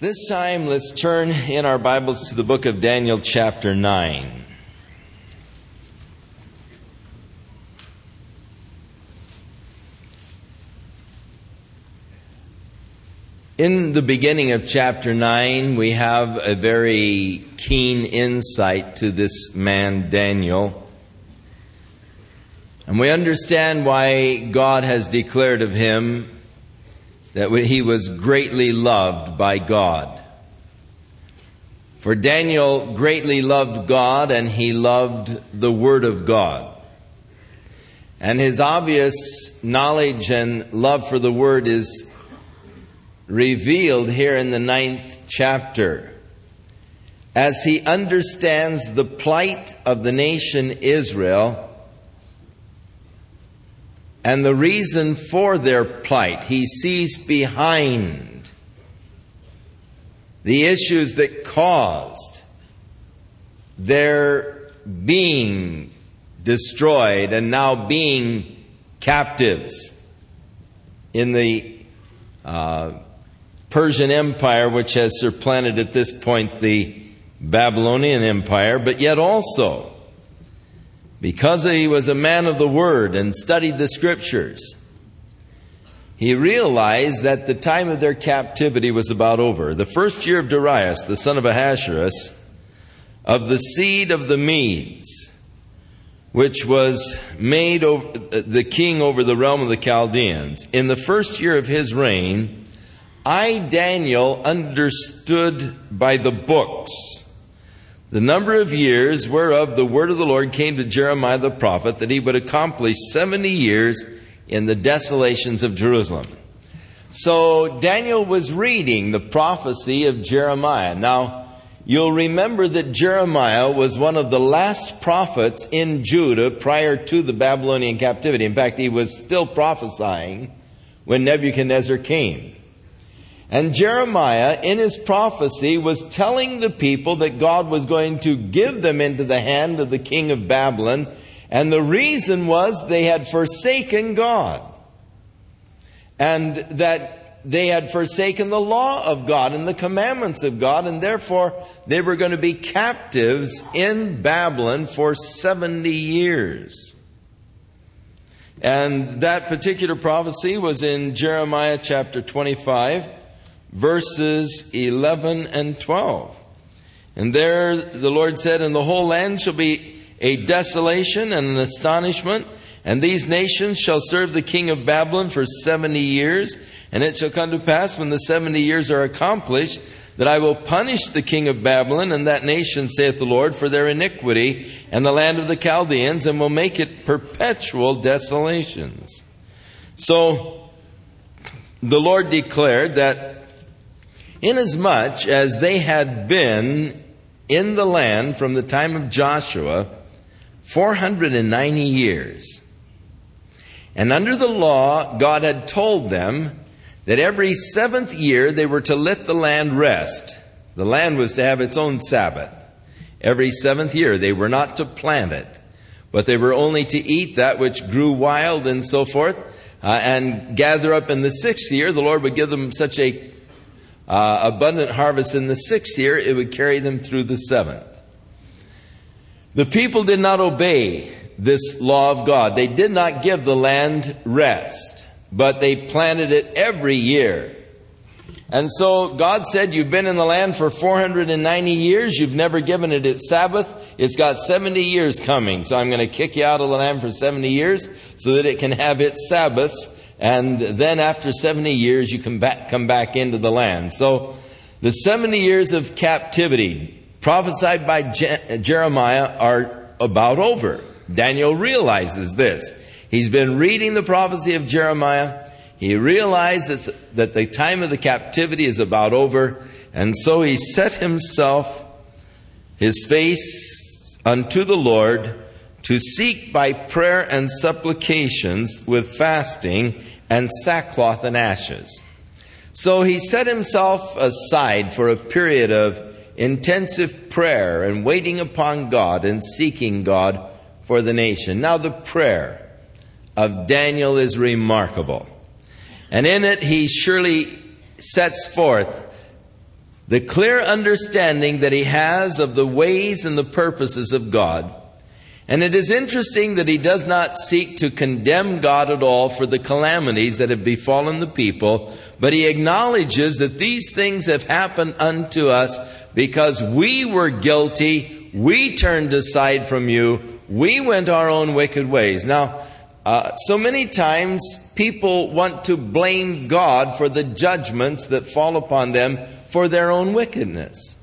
This time, let's turn in our Bibles to the book of Daniel, chapter 9. In the beginning of chapter 9, we have a very keen insight to this man, Daniel. And we understand why God has declared of him that he was greatly loved by God. For Daniel greatly loved God and he loved the Word of God. And his obvious knowledge and love for the Word is revealed here in the ninth chapter. As he understands the plight of the nation Israel, and the reason for their plight. He sees behind the issues that caused their being destroyed and now being captives in the uh, Persian Empire, which has supplanted at this point the Babylonian Empire, but yet also because he was a man of the Word and studied the Scriptures, he realized that the time of their captivity was about over. The first year of Darius, the son of Ahasuerus, of the seed of the Medes, which was made the king over the realm of the Chaldeans, in the first year of his reign, I, Daniel, understood by the books the number of years whereof the word of the Lord came to Jeremiah the prophet that he would accomplish 70 years in the desolations of Jerusalem. So Daniel was reading the prophecy of Jeremiah. Now, you'll remember that Jeremiah was one of the last prophets in Judah prior to the Babylonian captivity. In fact, he was still prophesying when Nebuchadnezzar came. And Jeremiah, in his prophecy, was telling the people that God was going to give them into the hand of the king of Babylon. And the reason was they had forsaken God. And that they had forsaken the law of God and the commandments of God. And therefore, they were going to be captives in Babylon for 70 years. And that particular prophecy was in Jeremiah chapter 25 verses 11 and 12. And there the Lord said, And the whole land shall be a desolation and an astonishment, and these nations shall serve the king of Babylon for seventy years. And it shall come to pass when the seventy years are accomplished, that I will punish the king of Babylon and that nation, saith the Lord, for their iniquity, and the land of the Chaldeans, and will make it perpetual desolations. So, the Lord declared that Inasmuch as they had been in the land from the time of Joshua 490 years. And under the law, God had told them that every seventh year they were to let the land rest. The land was to have its own Sabbath. Every seventh year they were not to plant it, but they were only to eat that which grew wild and so forth, uh, and gather up in the sixth year. The Lord would give them such a uh, abundant harvest in the sixth year, it would carry them through the seventh. The people did not obey this law of God. They did not give the land rest, but they planted it every year. And so God said, You've been in the land for 490 years. You've never given it its Sabbath. It's got 70 years coming. So I'm going to kick you out of the land for 70 years so that it can have its Sabbaths and then after 70 years, you come back, come back into the land. So the 70 years of captivity prophesied by Je- Jeremiah are about over. Daniel realizes this. He's been reading the prophecy of Jeremiah. He realizes that the time of the captivity is about over. And so he set himself, his face unto the Lord, to seek by prayer and supplications with fasting and sackcloth and ashes. So he set himself aside for a period of intensive prayer and waiting upon God and seeking God for the nation. Now, the prayer of Daniel is remarkable. And in it, he surely sets forth the clear understanding that he has of the ways and the purposes of God. And it is interesting that he does not seek to condemn God at all for the calamities that have befallen the people, but he acknowledges that these things have happened unto us because we were guilty, we turned aside from you, we went our own wicked ways. Now, uh, so many times people want to blame God for the judgments that fall upon them for their own wickedness.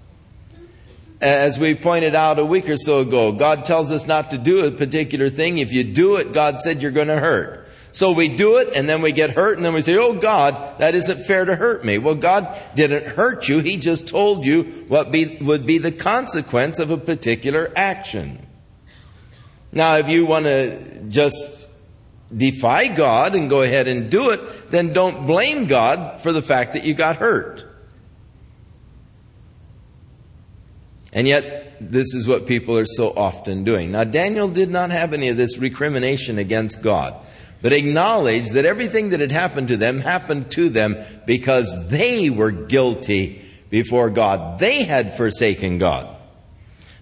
As we pointed out a week or so ago, God tells us not to do a particular thing. If you do it, God said you're going to hurt. So we do it and then we get hurt and then we say, Oh God, that isn't fair to hurt me. Well, God didn't hurt you. He just told you what be, would be the consequence of a particular action. Now, if you want to just defy God and go ahead and do it, then don't blame God for the fact that you got hurt. And yet, this is what people are so often doing. Now, Daniel did not have any of this recrimination against God, but acknowledged that everything that had happened to them happened to them because they were guilty before God. They had forsaken God.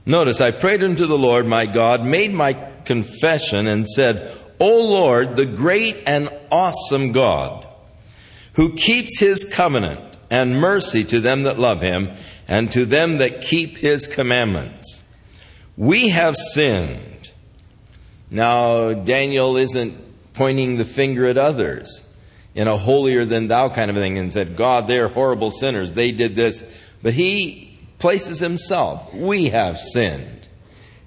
Notice, I prayed unto the Lord my God, made my confession, and said, O Lord, the great and awesome God, who keeps his covenant and mercy to them that love him and to them that keep his commandments. We have sinned. Now, Daniel isn't pointing the finger at others in a holier than thou kind of thing and said, God, they're horrible sinners. They did this. But he places himself. We have sinned.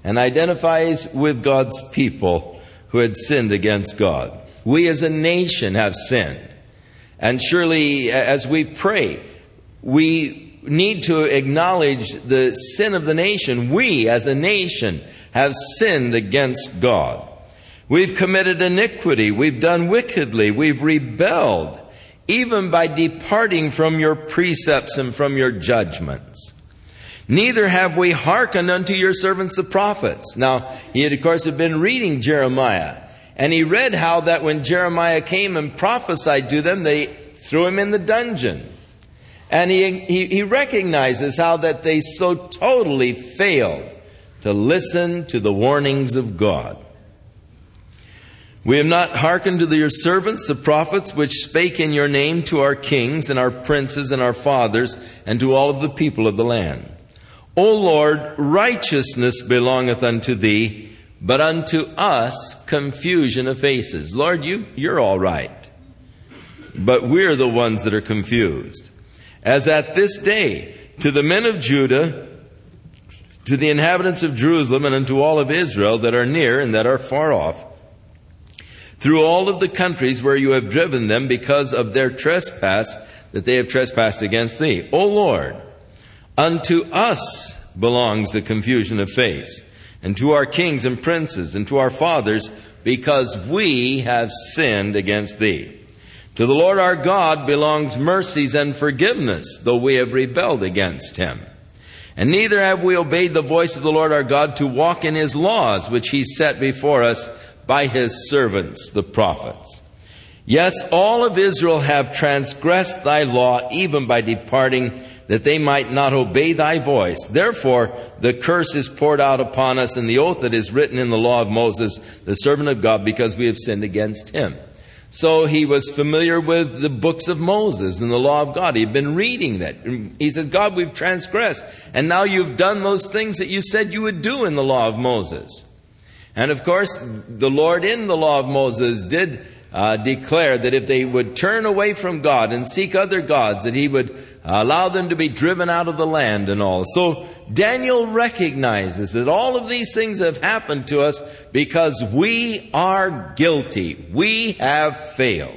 And identifies with God's people who had sinned against God. We as a nation have sinned. And surely, as we pray, we need to acknowledge the sin of the nation. We, as a nation, have sinned against God. We've committed iniquity. We've done wickedly. We've rebelled, even by departing from your precepts and from your judgments. Neither have we hearkened unto your servants the prophets. Now, he had, of course, had been reading Jeremiah, and he read how that when Jeremiah came and prophesied to them, they threw him in the dungeon. And he, he, he, recognizes how that they so totally failed to listen to the warnings of God. We have not hearkened to your servants, the prophets, which spake in your name to our kings and our princes and our fathers and to all of the people of the land. O Lord, righteousness belongeth unto thee, but unto us confusion of faces. Lord, you, you're all right. But we're the ones that are confused as at this day, to the men of Judah, to the inhabitants of Jerusalem, and unto all of Israel that are near and that are far off, through all of the countries where you have driven them because of their trespass that they have trespassed against thee. O Lord, unto us belongs the confusion of face, and to our kings and princes, and to our fathers, because we have sinned against thee. To the Lord our God belongs mercies and forgiveness, though we have rebelled against him. And neither have we obeyed the voice of the Lord our God to walk in his laws, which he set before us by his servants, the prophets. Yes, all of Israel have transgressed thy law, even by departing, that they might not obey thy voice. Therefore, the curse is poured out upon us, and the oath that is written in the law of Moses, the servant of God, because we have sinned against him. So he was familiar with the books of Moses and the law of God. He'd been reading that. He says, God, we've transgressed. And now you've done those things that you said you would do in the law of Moses. And of course, the Lord in the law of Moses did uh, declare that if they would turn away from God and seek other gods, that he would allow them to be driven out of the land and all. So Daniel recognizes that all of these things have happened to us because we are guilty. We have failed.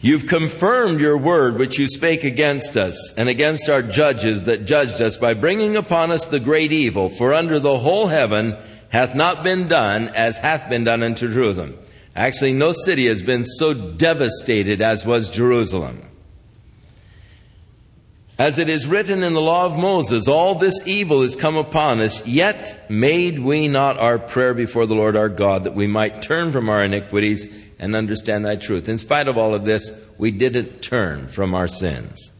You've confirmed your word which you spake against us and against our judges that judged us by bringing upon us the great evil, for under the whole heaven hath not been done as hath been done unto Jerusalem. Actually, no city has been so devastated as was Jerusalem. As it is written in the law of Moses, all this evil is come upon us, yet made we not our prayer before the Lord our God that we might turn from our iniquities and understand thy truth. In spite of all of this, we didn't turn from our sins.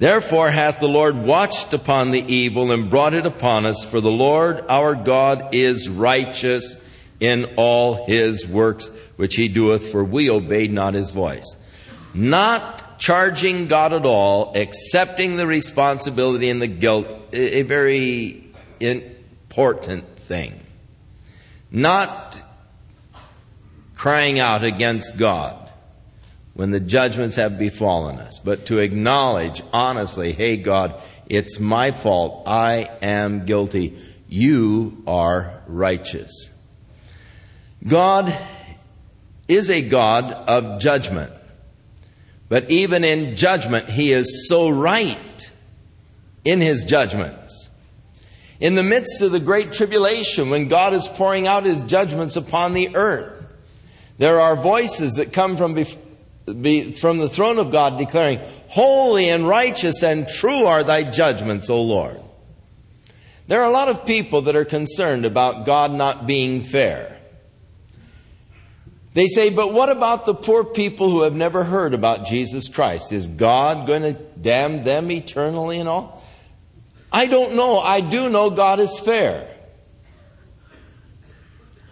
Therefore hath the Lord watched upon the evil and brought it upon us, for the Lord our God is righteous in all his works which he doeth, for we obeyed not his voice. Not charging God at all, accepting the responsibility and the guilt, a very important thing. Not crying out against God when the judgments have befallen us, but to acknowledge honestly, hey God, it's my fault. I am guilty. You are righteous. God is a God of judgment. But even in judgment, He is so right in His judgments. In the midst of the great tribulation, when God is pouring out His judgments upon the earth, there are voices that come from, be, from the throne of God declaring, Holy and righteous and true are thy judgments, O Lord. There are a lot of people that are concerned about God not being fair. They say, but what about the poor people who have never heard about Jesus Christ? Is God going to damn them eternally and all? I don't know. I do know God is fair.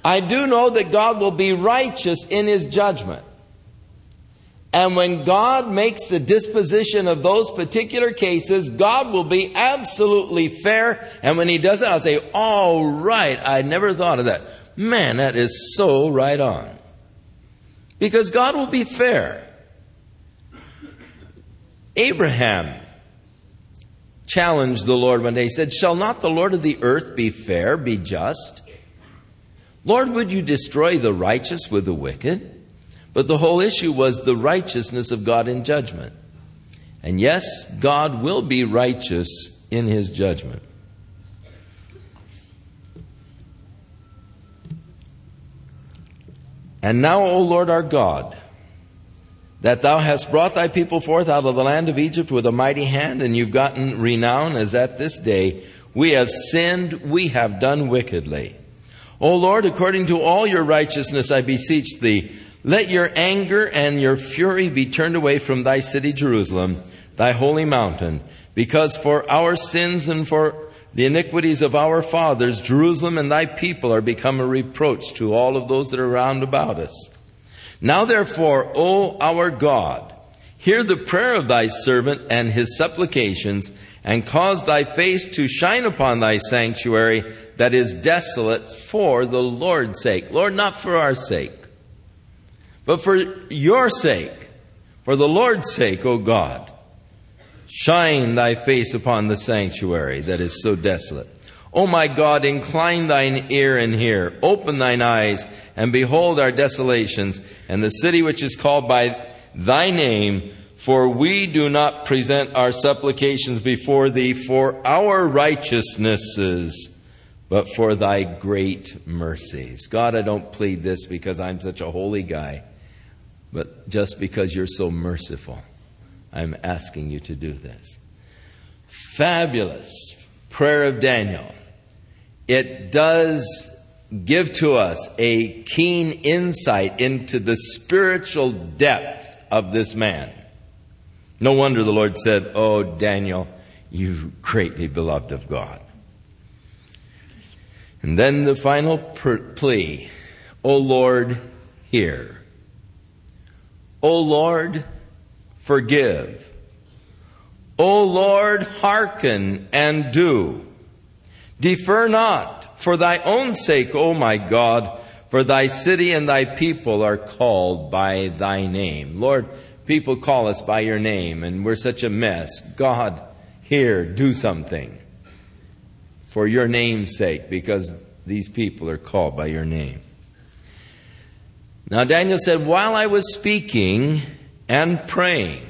I do know that God will be righteous in his judgment. And when God makes the disposition of those particular cases, God will be absolutely fair. And when he does it, I'll say, all right, I never thought of that. Man, that is so right on. Because God will be fair. Abraham challenged the Lord one day. He said, Shall not the Lord of the earth be fair, be just? Lord, would you destroy the righteous with the wicked? But the whole issue was the righteousness of God in judgment. And yes, God will be righteous in his judgment. And now, O Lord our God, that thou hast brought thy people forth out of the land of Egypt with a mighty hand, and you've gotten renown as at this day. We have sinned, we have done wickedly. O Lord, according to all your righteousness, I beseech thee, let your anger and your fury be turned away from thy city Jerusalem, thy holy mountain, because for our sins and for the iniquities of our fathers, Jerusalem and thy people are become a reproach to all of those that are round about us. Now therefore, O our God, hear the prayer of thy servant and his supplications, and cause thy face to shine upon thy sanctuary that is desolate for the Lord's sake. Lord, not for our sake, but for your sake, for the Lord's sake, O God. Shine thy face upon the sanctuary that is so desolate. O my God, incline thine ear and hear. Open thine eyes and behold our desolations and the city which is called by thy name. For we do not present our supplications before thee for our righteousnesses, but for thy great mercies. God, I don't plead this because I'm such a holy guy, but just because you're so merciful. I'm asking you to do this. Fabulous prayer of Daniel. It does give to us a keen insight into the spiritual depth of this man. No wonder the Lord said, Oh, Daniel, you greatly beloved of God. And then the final plea, O Lord, hear. O Lord, forgive. O Lord, hearken and do. Defer not for thy own sake, O my God, for thy city and thy people are called by thy name. Lord, people call us by your name and we're such a mess. God, here, do something for your name's sake because these people are called by your name. Now Daniel said, while I was speaking, and praying.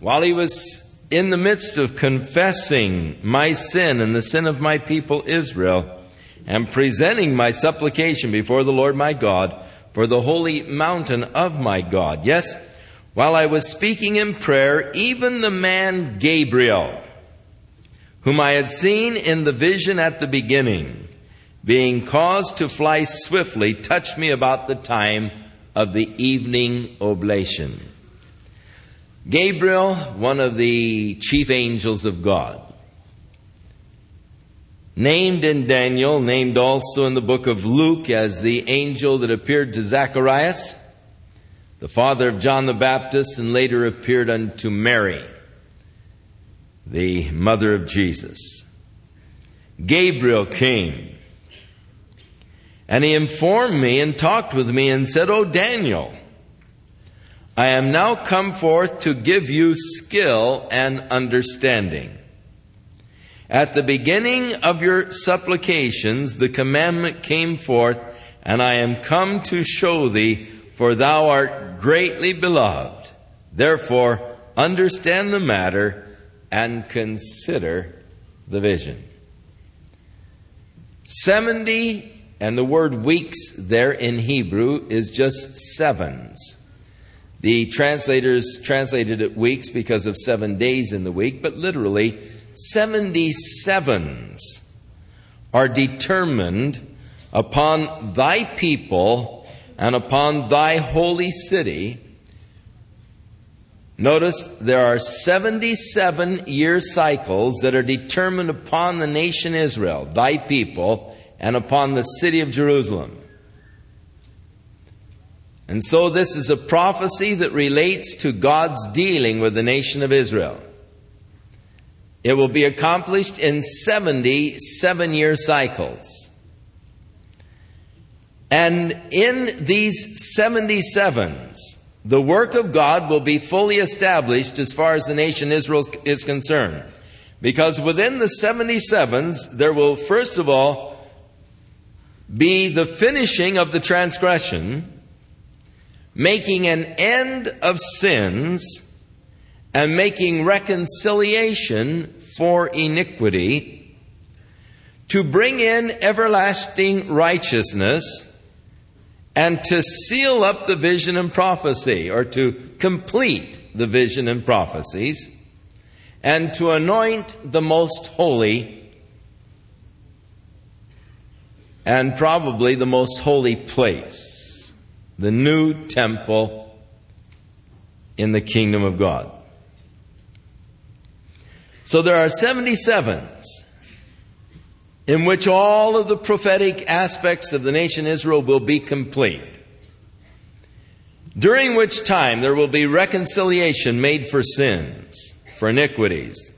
While he was in the midst of confessing my sin and the sin of my people Israel, and presenting my supplication before the Lord my God for the holy mountain of my God. Yes, while I was speaking in prayer, even the man Gabriel, whom I had seen in the vision at the beginning, being caused to fly swiftly, touched me about the time of the evening oblation. Gabriel, one of the chief angels of God, named in Daniel, named also in the book of Luke as the angel that appeared to Zacharias, the father of John the Baptist, and later appeared unto Mary, the mother of Jesus. Gabriel came and he informed me and talked with me and said, O Daniel, I am now come forth to give you skill and understanding. At the beginning of your supplications, the commandment came forth, and I am come to show thee, for thou art greatly beloved. Therefore, understand the matter and consider the vision. 70 and the word weeks there in Hebrew is just sevens. The translators translated it weeks because of seven days in the week, but literally, 77s are determined upon thy people and upon thy holy city. Notice there are 77 year cycles that are determined upon the nation Israel, thy people, and upon the city of Jerusalem. And so, this is a prophecy that relates to God's dealing with the nation of Israel. It will be accomplished in 70 seven year cycles. And in these 77s, the work of God will be fully established as far as the nation Israel is concerned. Because within the 77s, there will first of all be the finishing of the transgression, making an end of sins, and making reconciliation for iniquity, to bring in everlasting righteousness, and to seal up the vision and prophecy, or to complete the vision and prophecies, and to anoint the most holy and probably the most holy place, the new temple in the kingdom of God. So there are 77s in which all of the prophetic aspects of the nation Israel will be complete. During which time there will be reconciliation made for sins, for iniquities,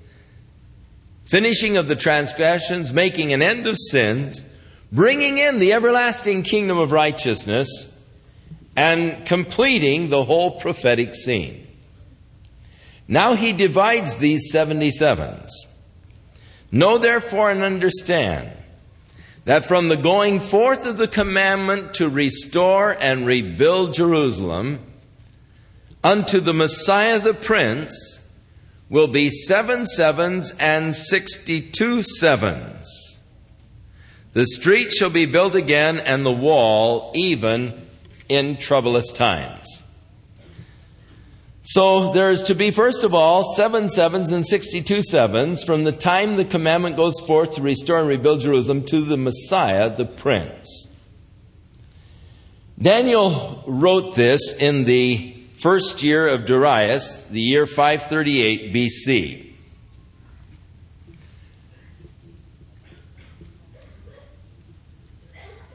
finishing of the transgressions, making an end of sins, bringing in the everlasting kingdom of righteousness and completing the whole prophetic scene. Now he divides these 77s. Know therefore and understand that from the going forth of the commandment to restore and rebuild Jerusalem unto the Messiah the Prince will be seven sevens and sixty two sevens. The street shall be built again, and the wall even in troublous times. So there is to be, first of all, seven sevens and 62 sevens from the time the commandment goes forth to restore and rebuild Jerusalem to the Messiah, the Prince. Daniel wrote this in the first year of Darius, the year 538 BC.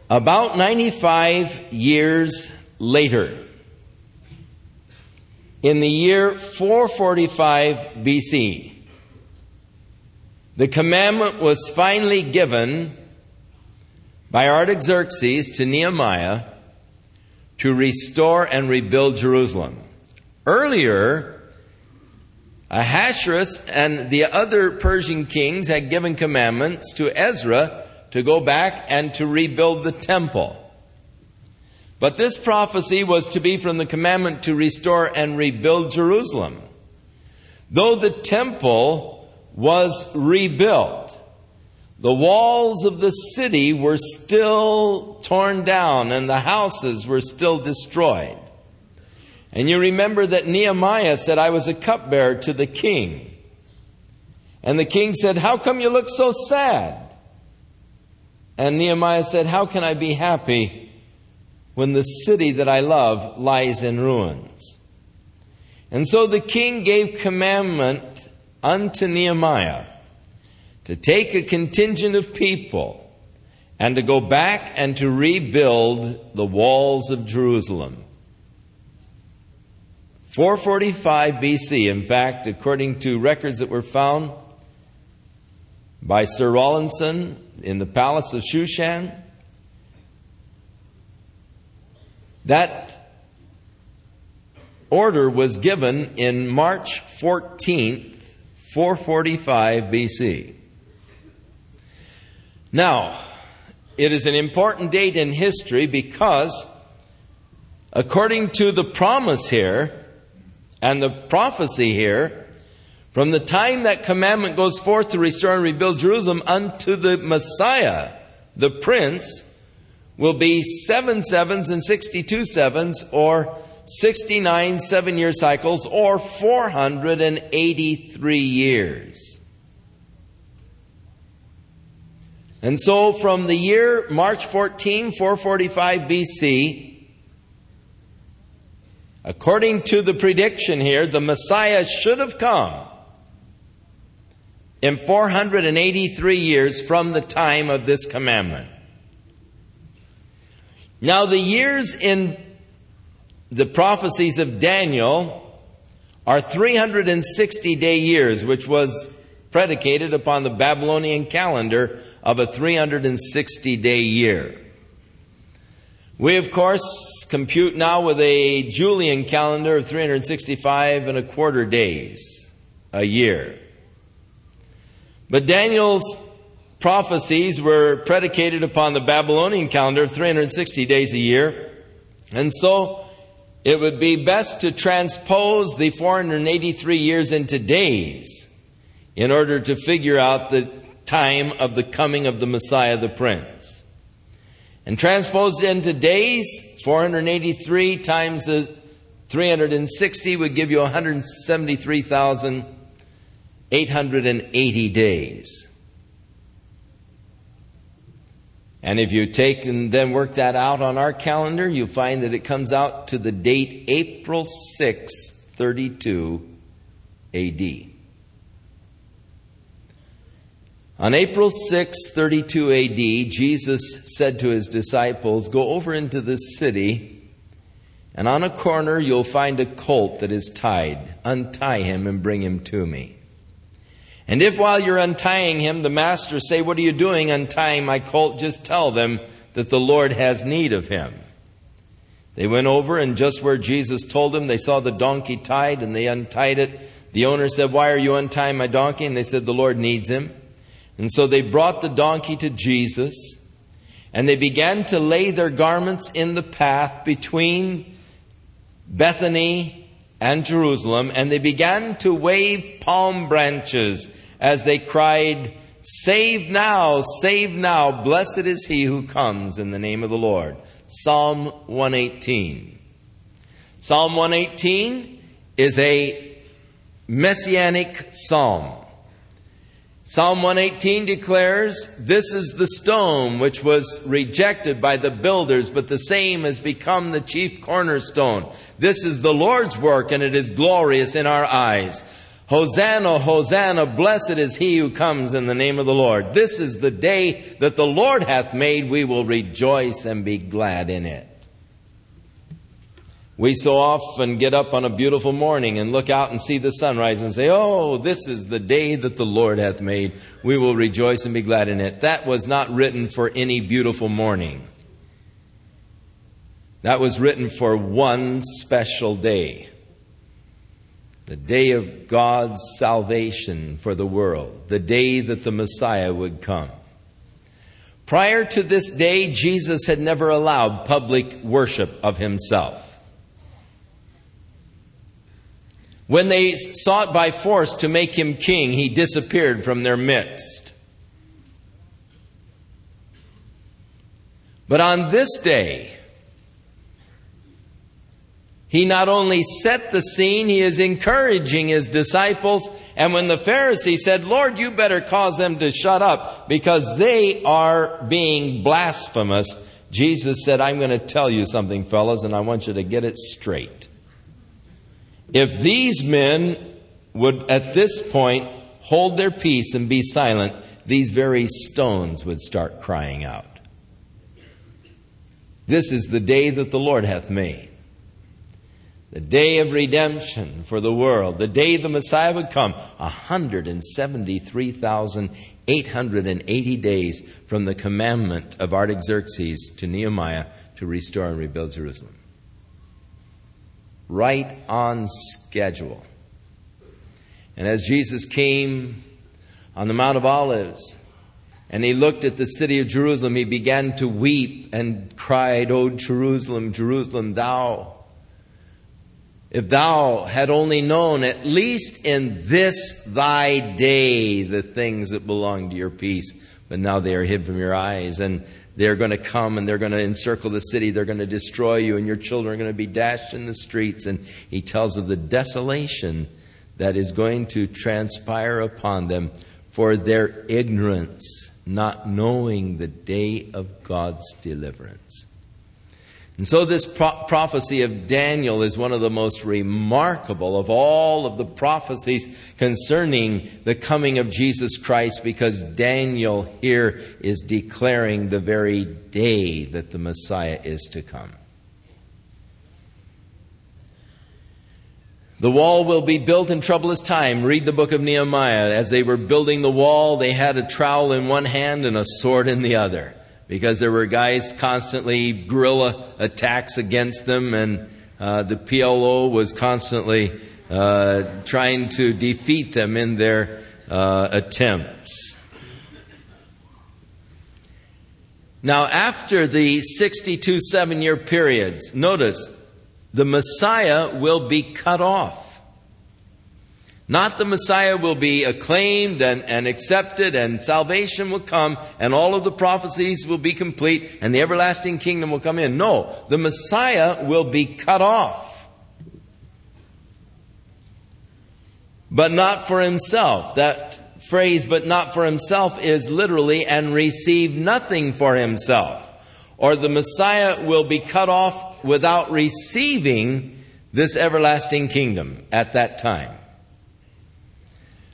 About 95 years later, in the year 445 BC, the commandment was finally given by Artaxerxes to Nehemiah to restore and rebuild Jerusalem. Earlier, Ahasuerus and the other Persian kings had given commandments to Ezra to go back and to rebuild the temple. But this prophecy was to be from the commandment to restore and rebuild Jerusalem. Though the temple was rebuilt, the walls of the city were still torn down and the houses were still destroyed. And you remember that Nehemiah said, I was a cupbearer to the king. And the king said, How come you look so sad? And Nehemiah said, How can I be happy when the city that I love lies in ruins? And so the king gave commandment unto Nehemiah to take a contingent of people and to go back and to rebuild the walls of Jerusalem. 445 BC, in fact, according to records that were found by Sir Rawlinson in the palace of Shushan, that order was given in March 14th, 445 BC. Now, it is an important date in history because, according to the promise here and the prophecy here, from the time that commandment goes forth to restore and rebuild Jerusalem unto the Messiah, the Prince, will be seven sevens and 62 sevens, or 69 seven year cycles, or 483 years. And so from the year March 14, 445 BC, according to the prediction here, the Messiah should have come in 483 years from the time of this commandment. Now, the years in the prophecies of Daniel are 360 day years, which was predicated upon the Babylonian calendar of a 360 day year. We, of course, compute now with a Julian calendar of 365 and a quarter days a year. But Daniel's prophecies were predicated upon the Babylonian calendar of 360 days a year. And so it would be best to transpose the 483 years into days in order to figure out the time of the coming of the Messiah, the Prince. And transposed into days, 483 times the 360 would give you 173,880 days. And if you take and then work that out on our calendar, you'll find that it comes out to the date April 6, 32 AD. On April 6, 32 AD, Jesus said to his disciples, Go over into this city, and on a corner you'll find a colt that is tied. Untie him and bring him to me. And if while you're untying him, the master say, What are you doing untying my colt? Just tell them that the Lord has need of him. They went over, and just where Jesus told them, they saw the donkey tied, and they untied it. The owner said, Why are you untying my donkey? And they said, The Lord needs him. And so they brought the donkey to Jesus, and they began to lay their garments in the path between Bethany and Jerusalem, and they began to wave palm branches as they cried, Save now, save now, blessed is he who comes in the name of the Lord. Psalm 118. Psalm 118 is a messianic psalm. Psalm 118 declares, This is the stone which was rejected by the builders, but the same has become the chief cornerstone. This is the Lord's work, and it is glorious in our eyes. Hosanna, Hosanna, blessed is he who comes in the name of the Lord. This is the day that the Lord hath made. We will rejoice and be glad in it. We so often get up on a beautiful morning and look out and see the sunrise and say, Oh, this is the day that the Lord hath made. We will rejoice and be glad in it. That was not written for any beautiful morning. That was written for one special day the day of God's salvation for the world, the day that the Messiah would come. Prior to this day, Jesus had never allowed public worship of himself. When they sought by force to make him king, he disappeared from their midst. But on this day, he not only set the scene, he is encouraging his disciples. And when the Pharisees said, Lord, you better cause them to shut up because they are being blasphemous, Jesus said, I'm going to tell you something, fellas, and I want you to get it straight. If these men would at this point hold their peace and be silent, these very stones would start crying out. This is the day that the Lord hath made. The day of redemption for the world. The day the Messiah would come. 173,880 days from the commandment of Artaxerxes to Nehemiah to restore and rebuild Jerusalem. Right on schedule. And as Jesus came on the Mount of Olives, and he looked at the city of Jerusalem, he began to weep and cried, O Jerusalem, Jerusalem, thou, if thou had only known, at least in this thy day, the things that belong to your peace, but now they are hid from your eyes, and they're going to come and they're going to encircle the city, they're going to destroy you, and your children are going to be dashed in the streets. And he tells of the desolation that is going to transpire upon them for their ignorance, not knowing the day of God's deliverance. And so, this pro- prophecy of Daniel is one of the most remarkable of all of the prophecies concerning the coming of Jesus Christ because Daniel here is declaring the very day that the Messiah is to come. The wall will be built in troublous time. Read the book of Nehemiah. As they were building the wall, they had a trowel in one hand and a sword in the other because there were guys constantly guerrilla attacks against them, and uh, the PLO was constantly uh, trying to defeat them in their uh, attempts. Now, after the 62 seven year periods, notice the Messiah will be cut off. Not the Messiah will be acclaimed and, and accepted, and salvation will come, and all of the prophecies will be complete, and the everlasting kingdom will come in. No, the Messiah will be cut off. But not for himself. That phrase, but not for himself, is literally, and receive nothing for himself. Or the Messiah will be cut off without receiving this everlasting kingdom at that time.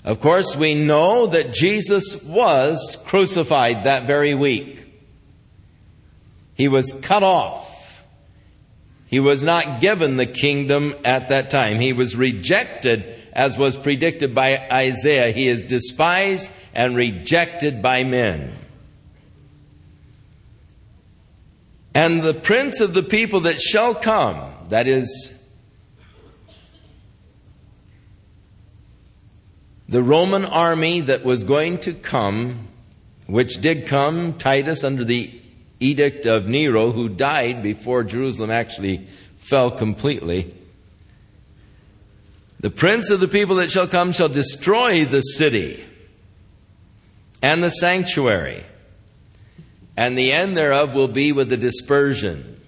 Of course, we know that Jesus was crucified that very week. He was cut off. He was not given the kingdom at that time. He was rejected, as was predicted by Isaiah. He is despised and rejected by men. And the prince of the people that shall come, that is, the Roman army that was going to come, which did come, Titus, under the edict of Nero, who died before Jerusalem actually fell completely. The prince of the people that shall come shall destroy the city and the sanctuary and the end thereof will be with a dispersion,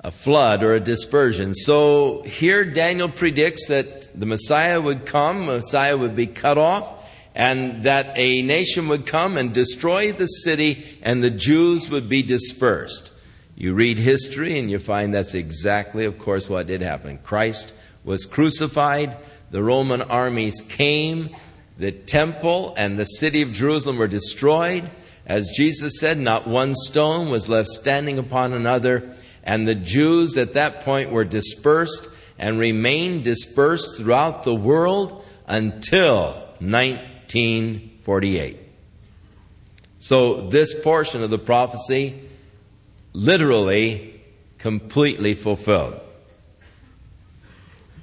a flood or a dispersion. So here Daniel predicts that the Messiah would come, Messiah would be cut off, and that a nation would come and destroy the city, and the Jews would be dispersed. You read history and you find that's exactly, of course, what did happen. Christ was crucified, the Roman armies came, the temple and the city of Jerusalem were destroyed. As Jesus said, not one stone was left standing upon another, and the Jews at that point were dispersed and remained dispersed throughout the world until 1948. So, this portion of the prophecy literally completely fulfilled.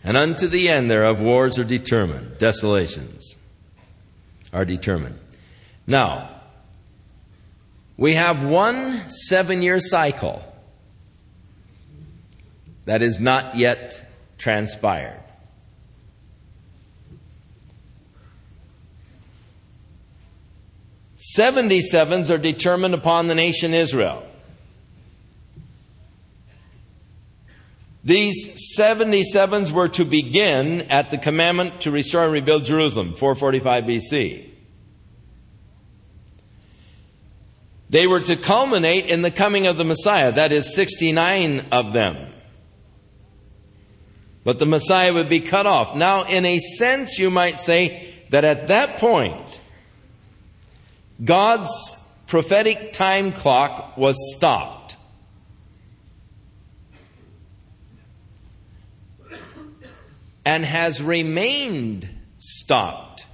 And unto the end thereof, wars are determined, desolations are determined. Now, we have one seven year cycle that is not yet transpired. Seventy sevens are determined upon the nation Israel. These 77s were to begin at the commandment to restore and rebuild Jerusalem, 445 BC. They were to culminate in the coming of the Messiah, that is, 69 of them. But the Messiah would be cut off. Now, in a sense, you might say that at that point, God's prophetic time clock was stopped. And has remained stopped.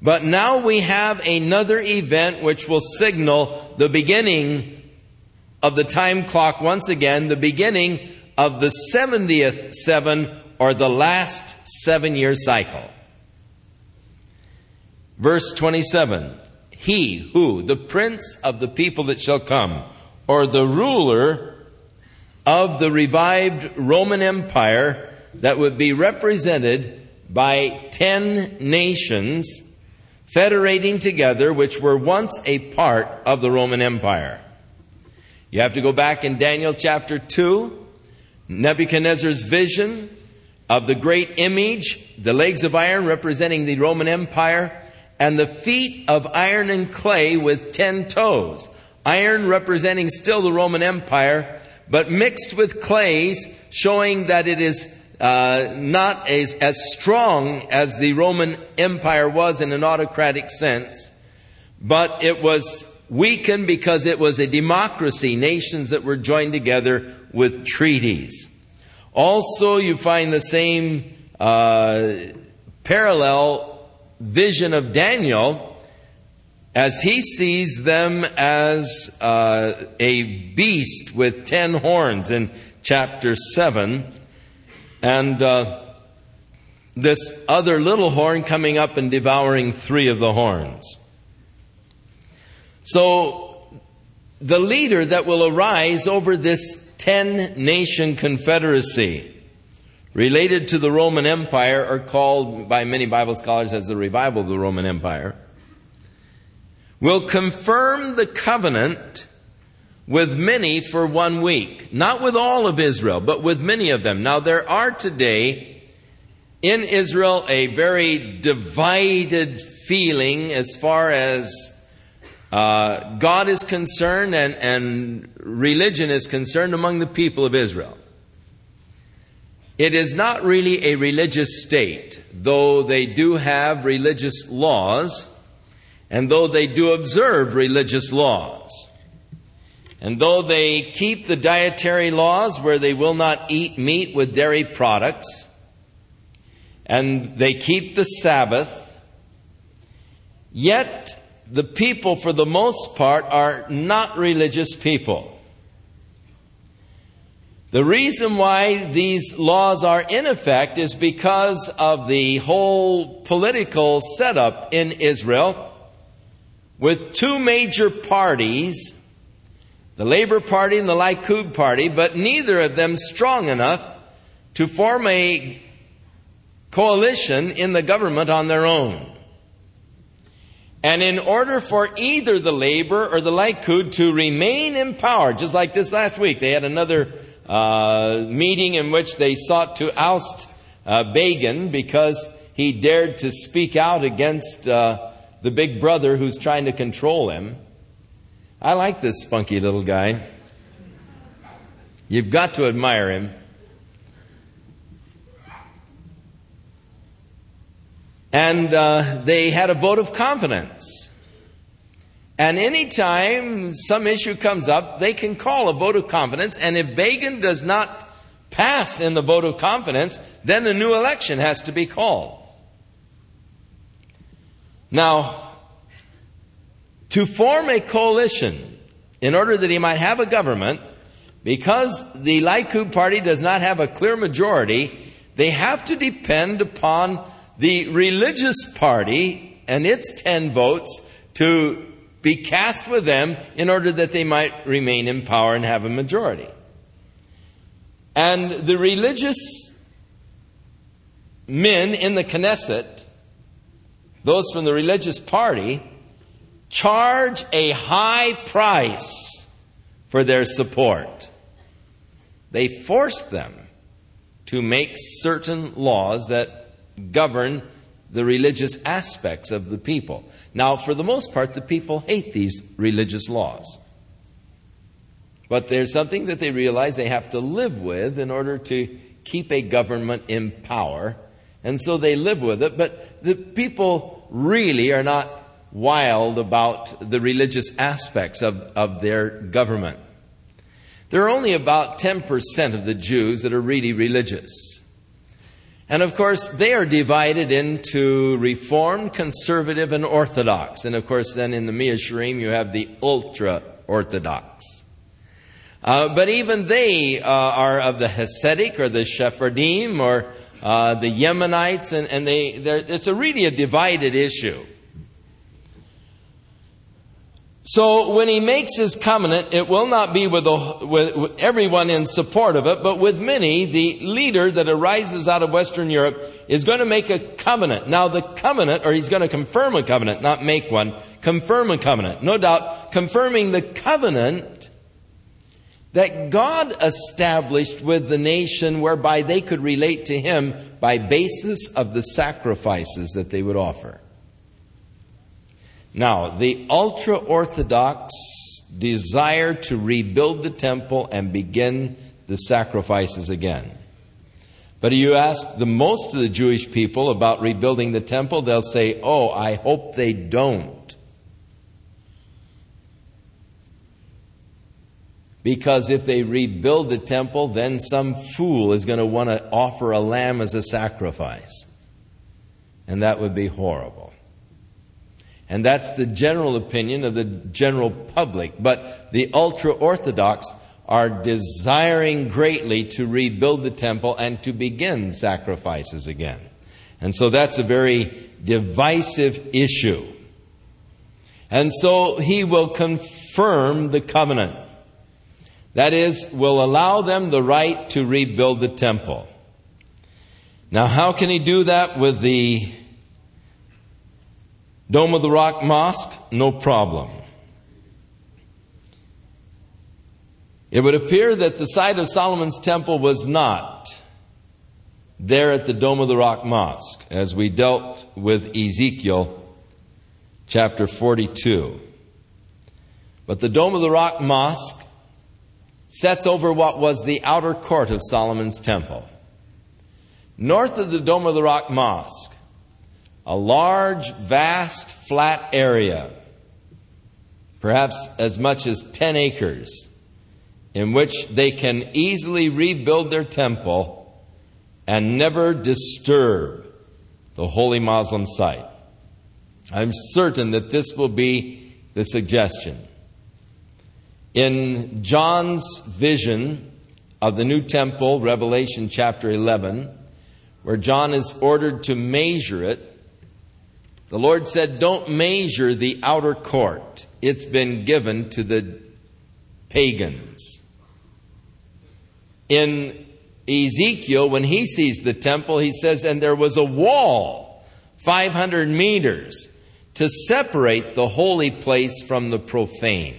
But now we have another event which will signal the beginning of the time clock once again, the beginning of the 70th seven or the last seven year cycle. Verse 27 He who, the prince of the people that shall come, or the ruler of the revived Roman Empire that would be represented by ten nations federating together, which were once a part of the Roman Empire. You have to go back in Daniel chapter 2, Nebuchadnezzar's vision of the great image, the legs of iron representing the Roman Empire, and the feet of iron and clay with ten toes. Iron representing still the Roman Empire, but mixed with clays, showing that it is uh, not as, as strong as the Roman Empire was in an autocratic sense, but it was weakened because it was a democracy, nations that were joined together with treaties. Also, you find the same uh, parallel vision of Daniel as he sees them as uh, a beast with ten horns in chapter 7, and uh, this other little horn coming up and devouring three of the horns. So, the leader that will arise over this ten nation confederacy related to the Roman Empire are called by many Bible scholars as the revival of the Roman Empire, will confirm the covenant with many for one week. Not with all of Israel, but with many of them. Now, there are today in Israel a very divided feeling as far as uh, God is concerned and, and religion is concerned among the people of Israel. It is not really a religious state, though they do have religious laws, and though they do observe religious laws. And though they keep the dietary laws where they will not eat meat with dairy products, and they keep the Sabbath, yet the people, for the most part, are not religious people. The reason why these laws are in effect is because of the whole political setup in Israel with two major parties, the Labor Party and the Likud Party, but neither of them strong enough to form a coalition in the government on their own. And in order for either the Labor or the Likud to remain in power, just like this last week, they had another uh, meeting in which they sought to oust uh, Begin because he dared to speak out against uh, the big brother who's trying to control him. I like this spunky little guy. You've got to admire him. And uh, they had a vote of confidence. And anytime some issue comes up, they can call a vote of confidence. And if Begin does not pass in the vote of confidence, then a new election has to be called. Now, to form a coalition in order that he might have a government, because the Likud party does not have a clear majority, they have to depend upon the religious party and its 10 votes to be cast with them in order that they might remain in power and have a majority. And the religious men in the Knesset, those from the religious party, charge a high price for their support. They force them to make certain laws that govern the religious aspects of the people. Now, for the most part, the people hate these religious laws. But there's something that they realize they have to live with in order to keep a government in power, and so they live with it. But the people really are not wild about the religious aspects of, of their government. There are only about 10% of the Jews that are really religious. And of course, they are divided into Reformed, Conservative, and Orthodox. And of course, then in the Mea Shearim, you have the ultra Orthodox. Uh, but even they uh, are of the Hasidic or the Sephardim or uh, the Yemenites, and, and they, it's a really a divided issue. So when he makes his covenant, it will not be with, with, with, everyone in support of it, but with many. The leader that arises out of Western Europe is going to make a covenant. Now the covenant, or he's going to confirm a covenant, not make one, confirm a covenant. No doubt, confirming the covenant that God established with the nation whereby they could relate to him by basis of the sacrifices that they would offer. Now, the ultra Orthodox desire to rebuild the temple and begin the sacrifices again. But you ask the most of the Jewish people about rebuilding the temple, they'll say, Oh, I hope they don't. Because if they rebuild the temple, then some fool is going to want to offer a lamb as a sacrifice. And that would be horrible. And that's the general opinion of the general public. But the ultra Orthodox are desiring greatly to rebuild the temple and to begin sacrifices again. And so that's a very divisive issue. And so he will confirm the covenant. That is, will allow them the right to rebuild the temple. Now, how can he do that with the Dome of the Rock Mosque, no problem. It would appear that the site of Solomon's temple was not there at the Dome of the Rock Mosque, as we dealt with Ezekiel chapter 42. But the Dome of the Rock Mosque sets over what was the outer court of Solomon's temple. North of the Dome of the Rock Mosque a large, vast, flat area, perhaps as much as 10 acres, in which they can easily rebuild their temple and never disturb the holy Muslim site. I'm certain that this will be the suggestion. In John's vision of the new temple, Revelation chapter 11, where John is ordered to measure it, the Lord said, Don't measure the outer court. It's been given to the pagans. In Ezekiel, when he sees the temple, he says, And there was a wall, 500 meters, to separate the holy place from the profane.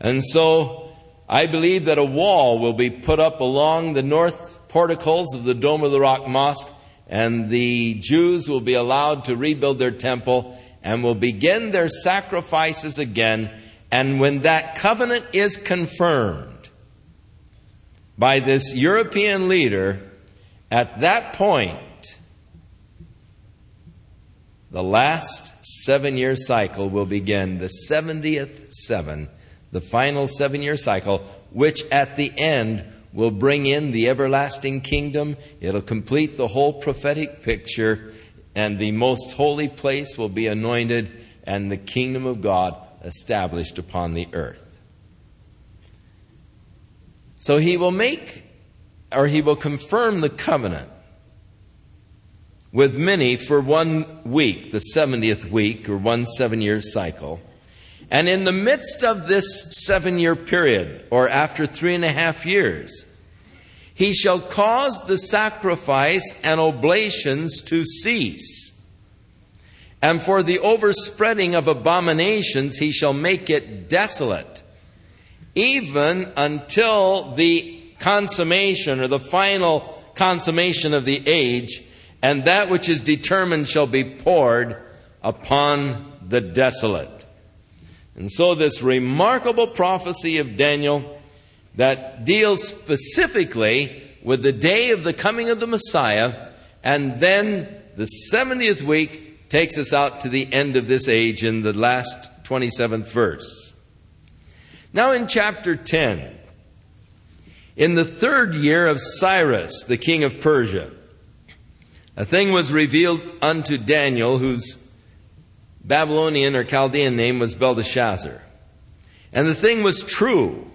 And so, I believe that a wall will be put up along the north porticles of the Dome of the Rock Mosque and the Jews will be allowed to rebuild their temple and will begin their sacrifices again. And when that covenant is confirmed by this European leader, at that point, the last seven year cycle will begin, the 70th seven, the final seven year cycle, which at the end will bring in the everlasting kingdom. It'll complete the whole prophetic picture, and the most holy place will be anointed, and the kingdom of God established upon the earth. So he will make, or he will confirm the covenant with many for one week, the 70th week, or one seven year cycle. And in the midst of this seven year period, or after three and a half years, he shall cause the sacrifice and oblations to cease. And for the overspreading of abominations, he shall make it desolate, even until the consummation or the final consummation of the age, and that which is determined shall be poured upon the desolate. And so, this remarkable prophecy of Daniel that deals specifically with the day of the coming of the Messiah, and then the 70th week takes us out to the end of this age in the last 27th verse. Now in chapter 10, in the third year of Cyrus, the king of Persia, a thing was revealed unto Daniel, whose Babylonian or Chaldean name was Belteshazzar. And the thing was true,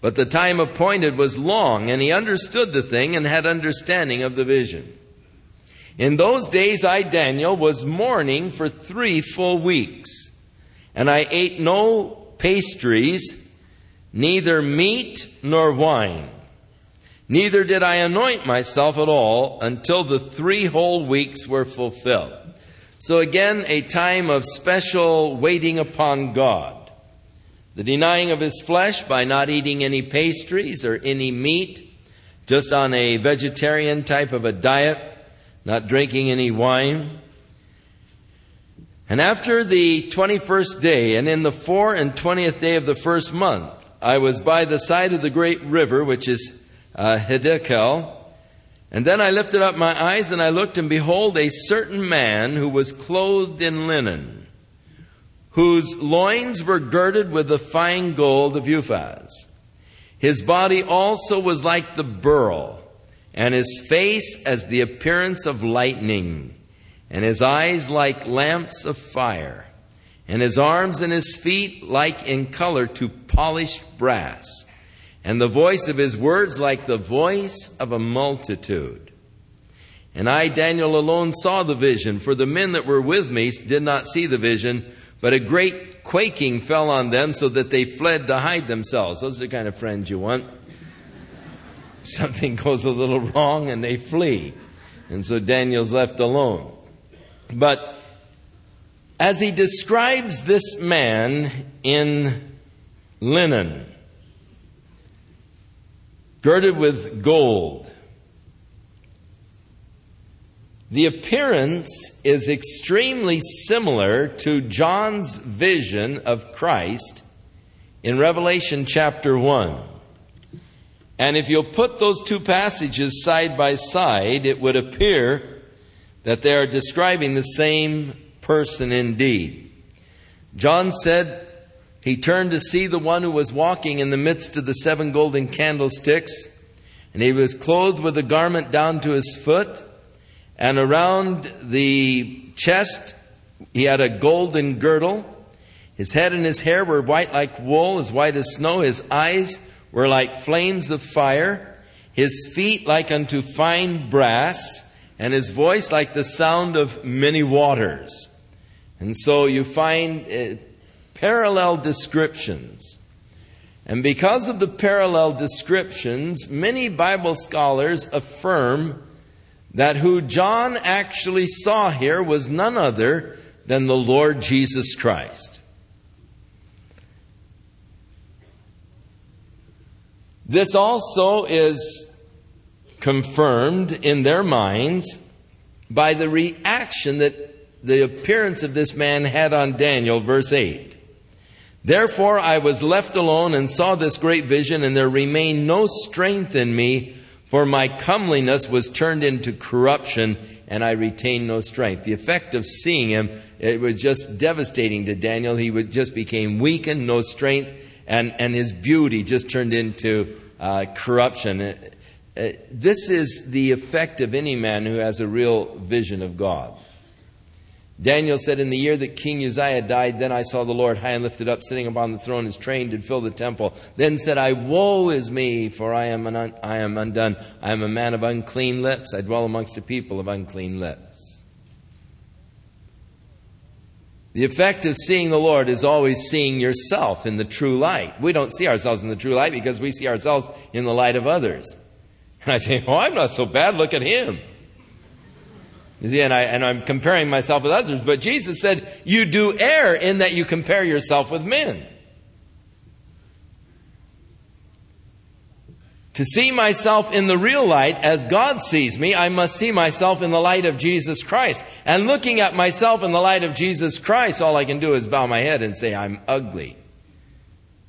but the time appointed was long, and he understood the thing and had understanding of the vision. In those days I, Daniel, was mourning for three full weeks, and I ate no pastries, neither meat nor wine. Neither did I anoint myself at all until the three whole weeks were fulfilled. So again, a time of special waiting upon God. The denying of his flesh by not eating any pastries or any meat, just on a vegetarian type of a diet, not drinking any wine. And after the 21st day, and in the four and twentieth day of the first month, I was by the side of the great river, which is uh, Hiddekel. And then I lifted up my eyes, and I looked, and behold, a certain man who was clothed in linen, whose loins were girded with the fine gold of Uphaz. His body also was like the beryl, and his face as the appearance of lightning and his eyes like lamps of fire, and his arms and his feet like in color to polished brass, and the voice of his words like the voice of a multitude. And I, Daniel, alone saw the vision, for the men that were with me did not see the vision, but a great quaking fell on them so that they fled to hide themselves. Those are the kind of friends you want. Something goes a little wrong and they flee. And so Daniel's left alone. But as he describes this man in linen, girded with gold, the appearance is extremely similar to John's vision of Christ in Revelation chapter 1. And if you'll put those two passages side by side, it would appear that they are describing the same person indeed. John said he turned to see the one who was walking in the midst of the seven golden candlesticks, and he was clothed with a garment down to his foot, and around the chest he had a golden girdle. His head and his hair were white like wool, as white as snow. His eyes were like flames of fire, his feet like unto fine brass and his voice like the sound of many waters. And so you find uh, parallel descriptions. And because of the parallel descriptions, many Bible scholars affirm that who John actually saw here was none other than the Lord Jesus Christ. This also is confirmed in their minds by the reaction that the appearance of this man had on Daniel, verse 8. Therefore I was left alone and saw this great vision, and there remained no strength in me, for my comeliness was turned into corruption, and I retained no strength. The effect of seeing him, it was just devastating to Daniel. He would just became weakened, no strength, and, and his beauty just turned into uh, corruption. Uh, this is the effect of any man who has a real vision of God. Daniel said, In the year that King Uzziah died, then I saw the Lord high and lifted up, sitting upon the throne, his train did fill the temple. Then said I, Woe is me, for I am, un- I am undone. I am a man of unclean lips. I dwell amongst a people of unclean lips. The effect of seeing the Lord is always seeing yourself in the true light. We don't see ourselves in the true light because we see ourselves in the light of others. And I say, Oh, I'm not so bad. Look at him. You see, and, I, and I'm comparing myself with others. But Jesus said, You do err in that you compare yourself with men. To see myself in the real light as God sees me, I must see myself in the light of Jesus Christ. And looking at myself in the light of Jesus Christ, all I can do is bow my head and say, I'm ugly.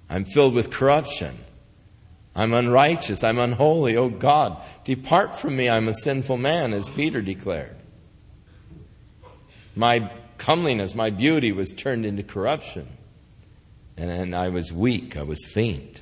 I'm filled with corruption. I'm unrighteous. I'm unholy. Oh God, depart from me. I'm a sinful man, as Peter declared. My comeliness, my beauty was turned into corruption. And, and I was weak. I was faint.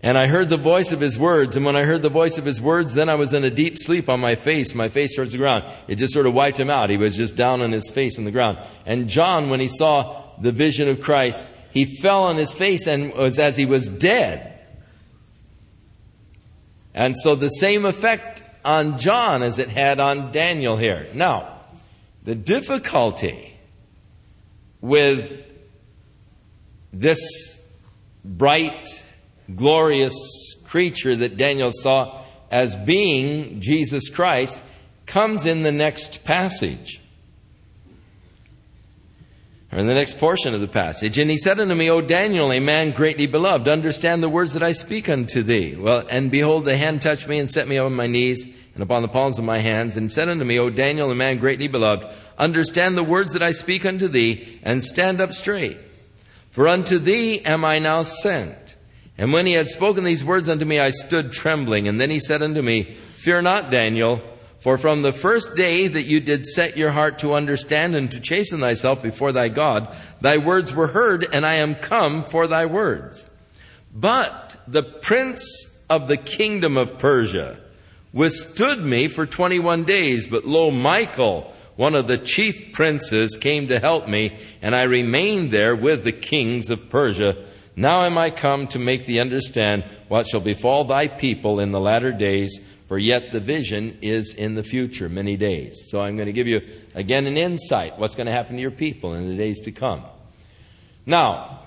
And I heard the voice of his words, and when I heard the voice of his words, then I was in a deep sleep on my face, my face towards the ground. It just sort of wiped him out. He was just down on his face on the ground. And John, when he saw the vision of Christ, he fell on his face and was as he was dead. And so the same effect on John as it had on Daniel here. Now, the difficulty with this bright, glorious creature that Daniel saw as being Jesus Christ comes in the next passage. Or in the next portion of the passage. And he said unto me, O Daniel, a man greatly beloved, understand the words that I speak unto thee. Well, and behold, the hand touched me and set me on my knees and upon the palms of my hands, and said unto me, O Daniel, a man greatly beloved, understand the words that I speak unto thee, and stand up straight. For unto thee am I now sent. And when he had spoken these words unto me, I stood trembling. And then he said unto me, Fear not, Daniel, for from the first day that you did set your heart to understand and to chasten thyself before thy God, thy words were heard, and I am come for thy words. But the prince of the kingdom of Persia withstood me for 21 days, but lo, Michael, one of the chief princes, came to help me, and I remained there with the kings of Persia now am I come to make thee understand what shall befall thy people in the latter days, for yet the vision is in the future, many days. So I'm going to give you again an insight what's going to happen to your people in the days to come. Now,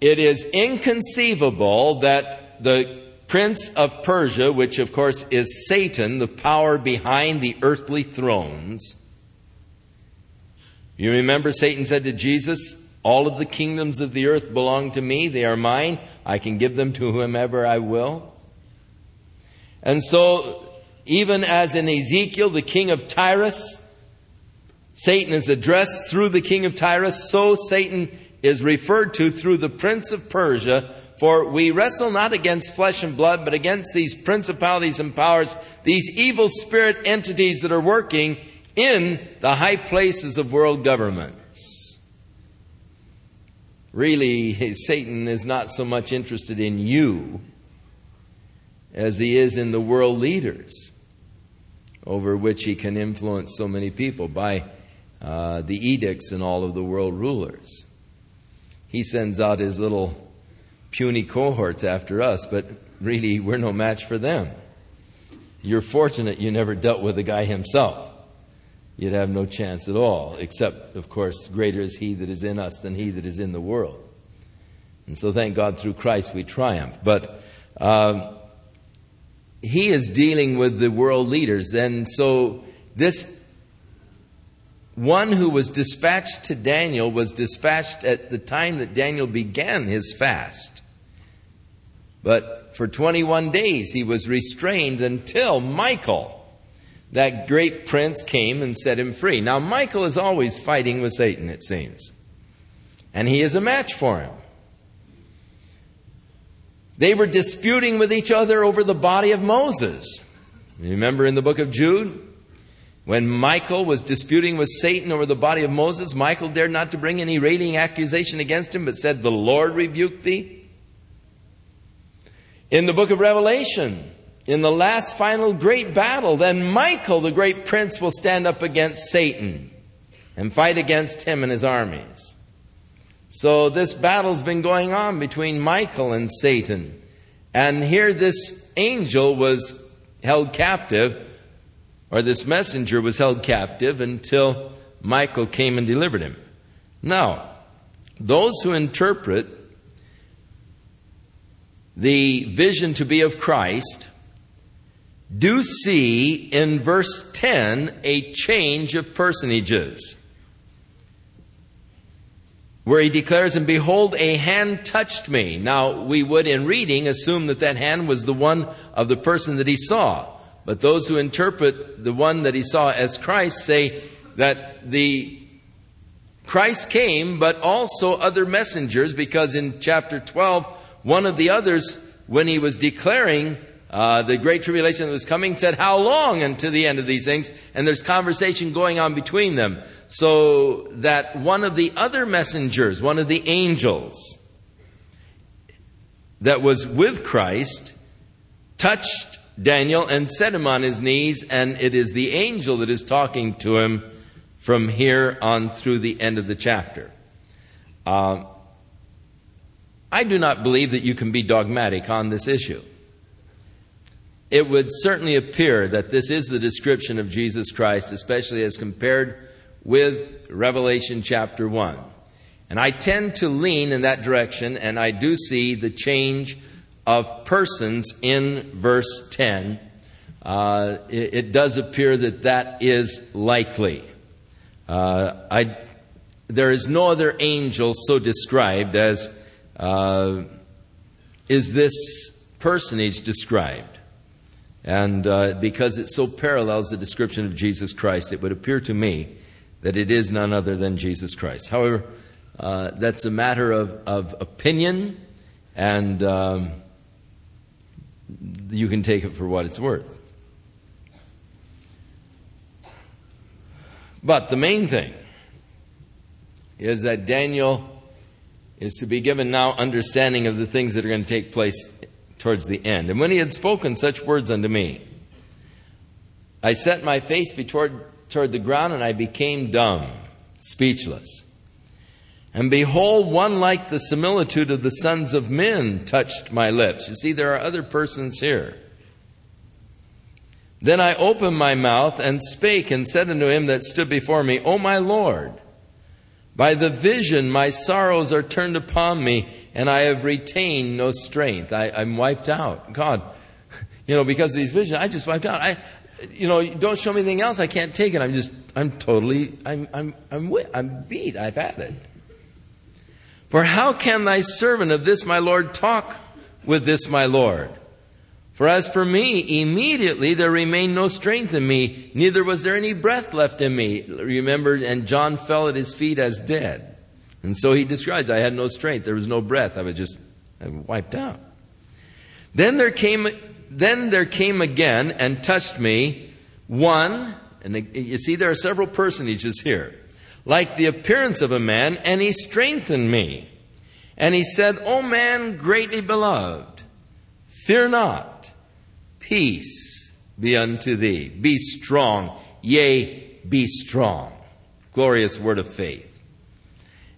it is inconceivable that the prince of Persia, which of course is Satan, the power behind the earthly thrones, you remember Satan said to Jesus, all of the kingdoms of the earth belong to me. They are mine. I can give them to whomever I will. And so, even as in Ezekiel, the king of Tyrus, Satan is addressed through the king of Tyrus, so Satan is referred to through the prince of Persia. For we wrestle not against flesh and blood, but against these principalities and powers, these evil spirit entities that are working in the high places of world governments. Really, Satan is not so much interested in you as he is in the world leaders over which he can influence so many people by uh, the edicts and all of the world rulers. He sends out his little puny cohorts after us, but really, we're no match for them. You're fortunate you never dealt with the guy himself you'd have no chance at all, except, of course, greater is He that is in us than He that is in the world. And so, thank God, through Christ we triumph. But um, He is dealing with the world leaders. And so, this one who was dispatched to Daniel was dispatched at the time that Daniel began his fast. But for 21 days he was restrained until Michael that great prince came and set him free. Now, Michael is always fighting with Satan, it seems. And he is a match for him. They were disputing with each other over the body of Moses. Remember in the book of Jude? When Michael was disputing with Satan over the body of Moses, Michael dared not to bring any railing accusation against him, but said, The Lord rebuked thee. In the book of Revelation, in the last final great battle, then Michael, the great prince, will stand up against Satan and fight against him and his armies. So this battle's been going on between Michael and Satan. And here this angel was held captive, or this messenger was held captive until Michael came and delivered him. Now, those who interpret the vision to be of Christ do see in verse 10 a change of personages. Where he declares, And behold, a hand touched me. Now, we would in reading assume that that hand was the one of the person that he saw. But those who interpret the one that he saw as Christ say that the Christ came, but also other messengers, because in chapter 12, one of the others, when he was declaring uh, the great tribulation that was coming, said, How long unto the end of these things? And there's conversation going on between them. So that one of the other messengers, one of the angels that was with Christ, touched Daniel and set him on his knees, and it is the angel that is talking to him from here on through the end of the chapter. Uh, I do not believe that you can be dogmatic on this issue. It would certainly appear that this is the description of Jesus Christ, especially as compared with Revelation chapter 1. And I tend to lean in that direction, and I do see the change of persons in verse 10. Uh, it, it, does appear that that is likely. Uh, I, there is no other angel so described as uh, is this personage described. And uh, because it so parallels the description of Jesus Christ, it would appear to me that it is none other than Jesus Christ. However, uh, that's a matter of, of opinion, and um, you can take it for what it's worth. But the main thing is that Daniel is to be given now understanding of the things that are going to take place towards the end. And when he had spoken such words unto me, I set my face toward, toward the ground and I became dumb, speechless. And behold, one like the similitude of the sons of men touched my lips. You see, there are other persons here. Then I opened my mouth and spake and said unto him that stood before me, O my Lord, by the vision my sorrows are turned upon me, and I have retained no strength. I, am wiped out. God, you know, because of these visions, I just wiped out. I, you know, don't show me anything else. I can't take it. I'm just, I'm totally, I'm, I'm, I'm, I'm beat. I've had it. For how can thy servant of this my Lord talk with this my Lord? For as for me, immediately there remained no strength in me, neither was there any breath left in me. Remember, and John fell at his feet as dead. And so he describes, I had no strength, there was no breath, I was just I wiped out. Then there came, then there came again and touched me one, and you see there are several personages here, like the appearance of a man, and he strengthened me. And he said, O man greatly beloved, fear not Peace be unto thee. Be strong. Yea, be strong. Glorious word of faith.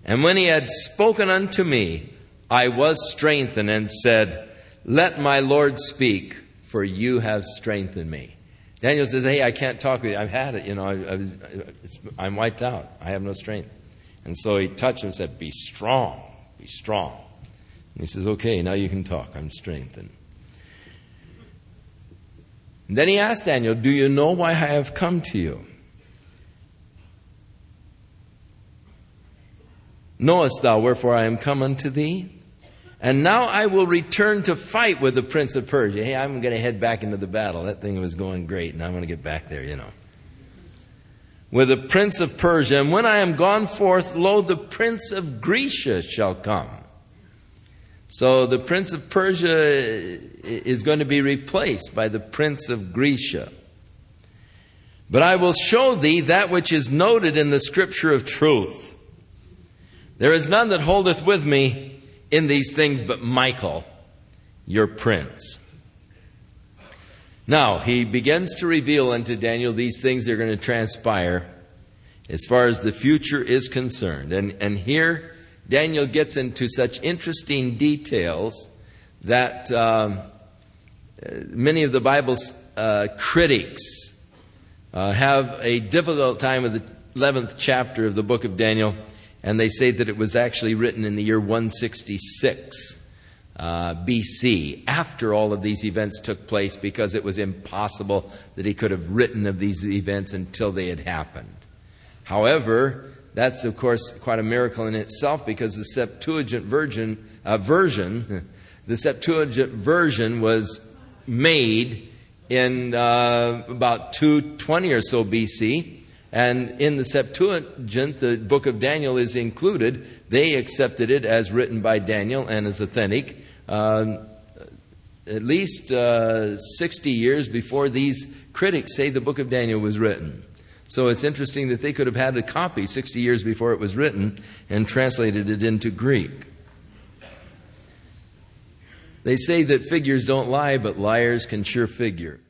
And when he had spoken unto me, I was strengthened and said, Let my Lord speak, for you have strengthened me. Daniel says, Hey, I can't talk with you. I've had it. You know, I, am wiped out. I have no strength. And so he touched him and said, Be strong. Be strong. And he says, Okay, now you can talk. I'm strengthened. And then he asked Daniel, Do you know why I have come to you? Knowest thou wherefore I am come unto thee? And now I will return to fight with the prince of Persia. Hey, I'm going to head back into the battle. That thing was going great, and I'm going to get back there, you know. With the prince of Persia. And when I am gone forth, lo, the prince of Grecia shall come. So the prince of Persia is going to be replaced by the prince of Grecia. But I will show thee that which is noted in the scripture of truth. There is none that holdeth with me in these things but Michael, your prince. Now, he begins to reveal unto Daniel these things that are going to transpire as far as the future is concerned. And, and here, Daniel gets into such interesting details that um, many of the Bible's uh, critics uh, have a difficult time with the 11th chapter of the book of Daniel, and they say that it was actually written in the year 166 uh, BC, after all of these events took place, because it was impossible that he could have written of these events until they had happened. However, that's, of course, quite a miracle in itself because the Septuagint version, uh, version the Septuagint version was made in uh, about 220 or so BC. And in the Septuagint, the book of Daniel is included. They accepted it as written by Daniel and as authentic. Uh, at least uh, 60 years before these critics say the book of Daniel was written. So it's interesting that they could have had a copy 60 years before it was written and translated it into Greek. They say that figures don't lie, but liars can sure figure.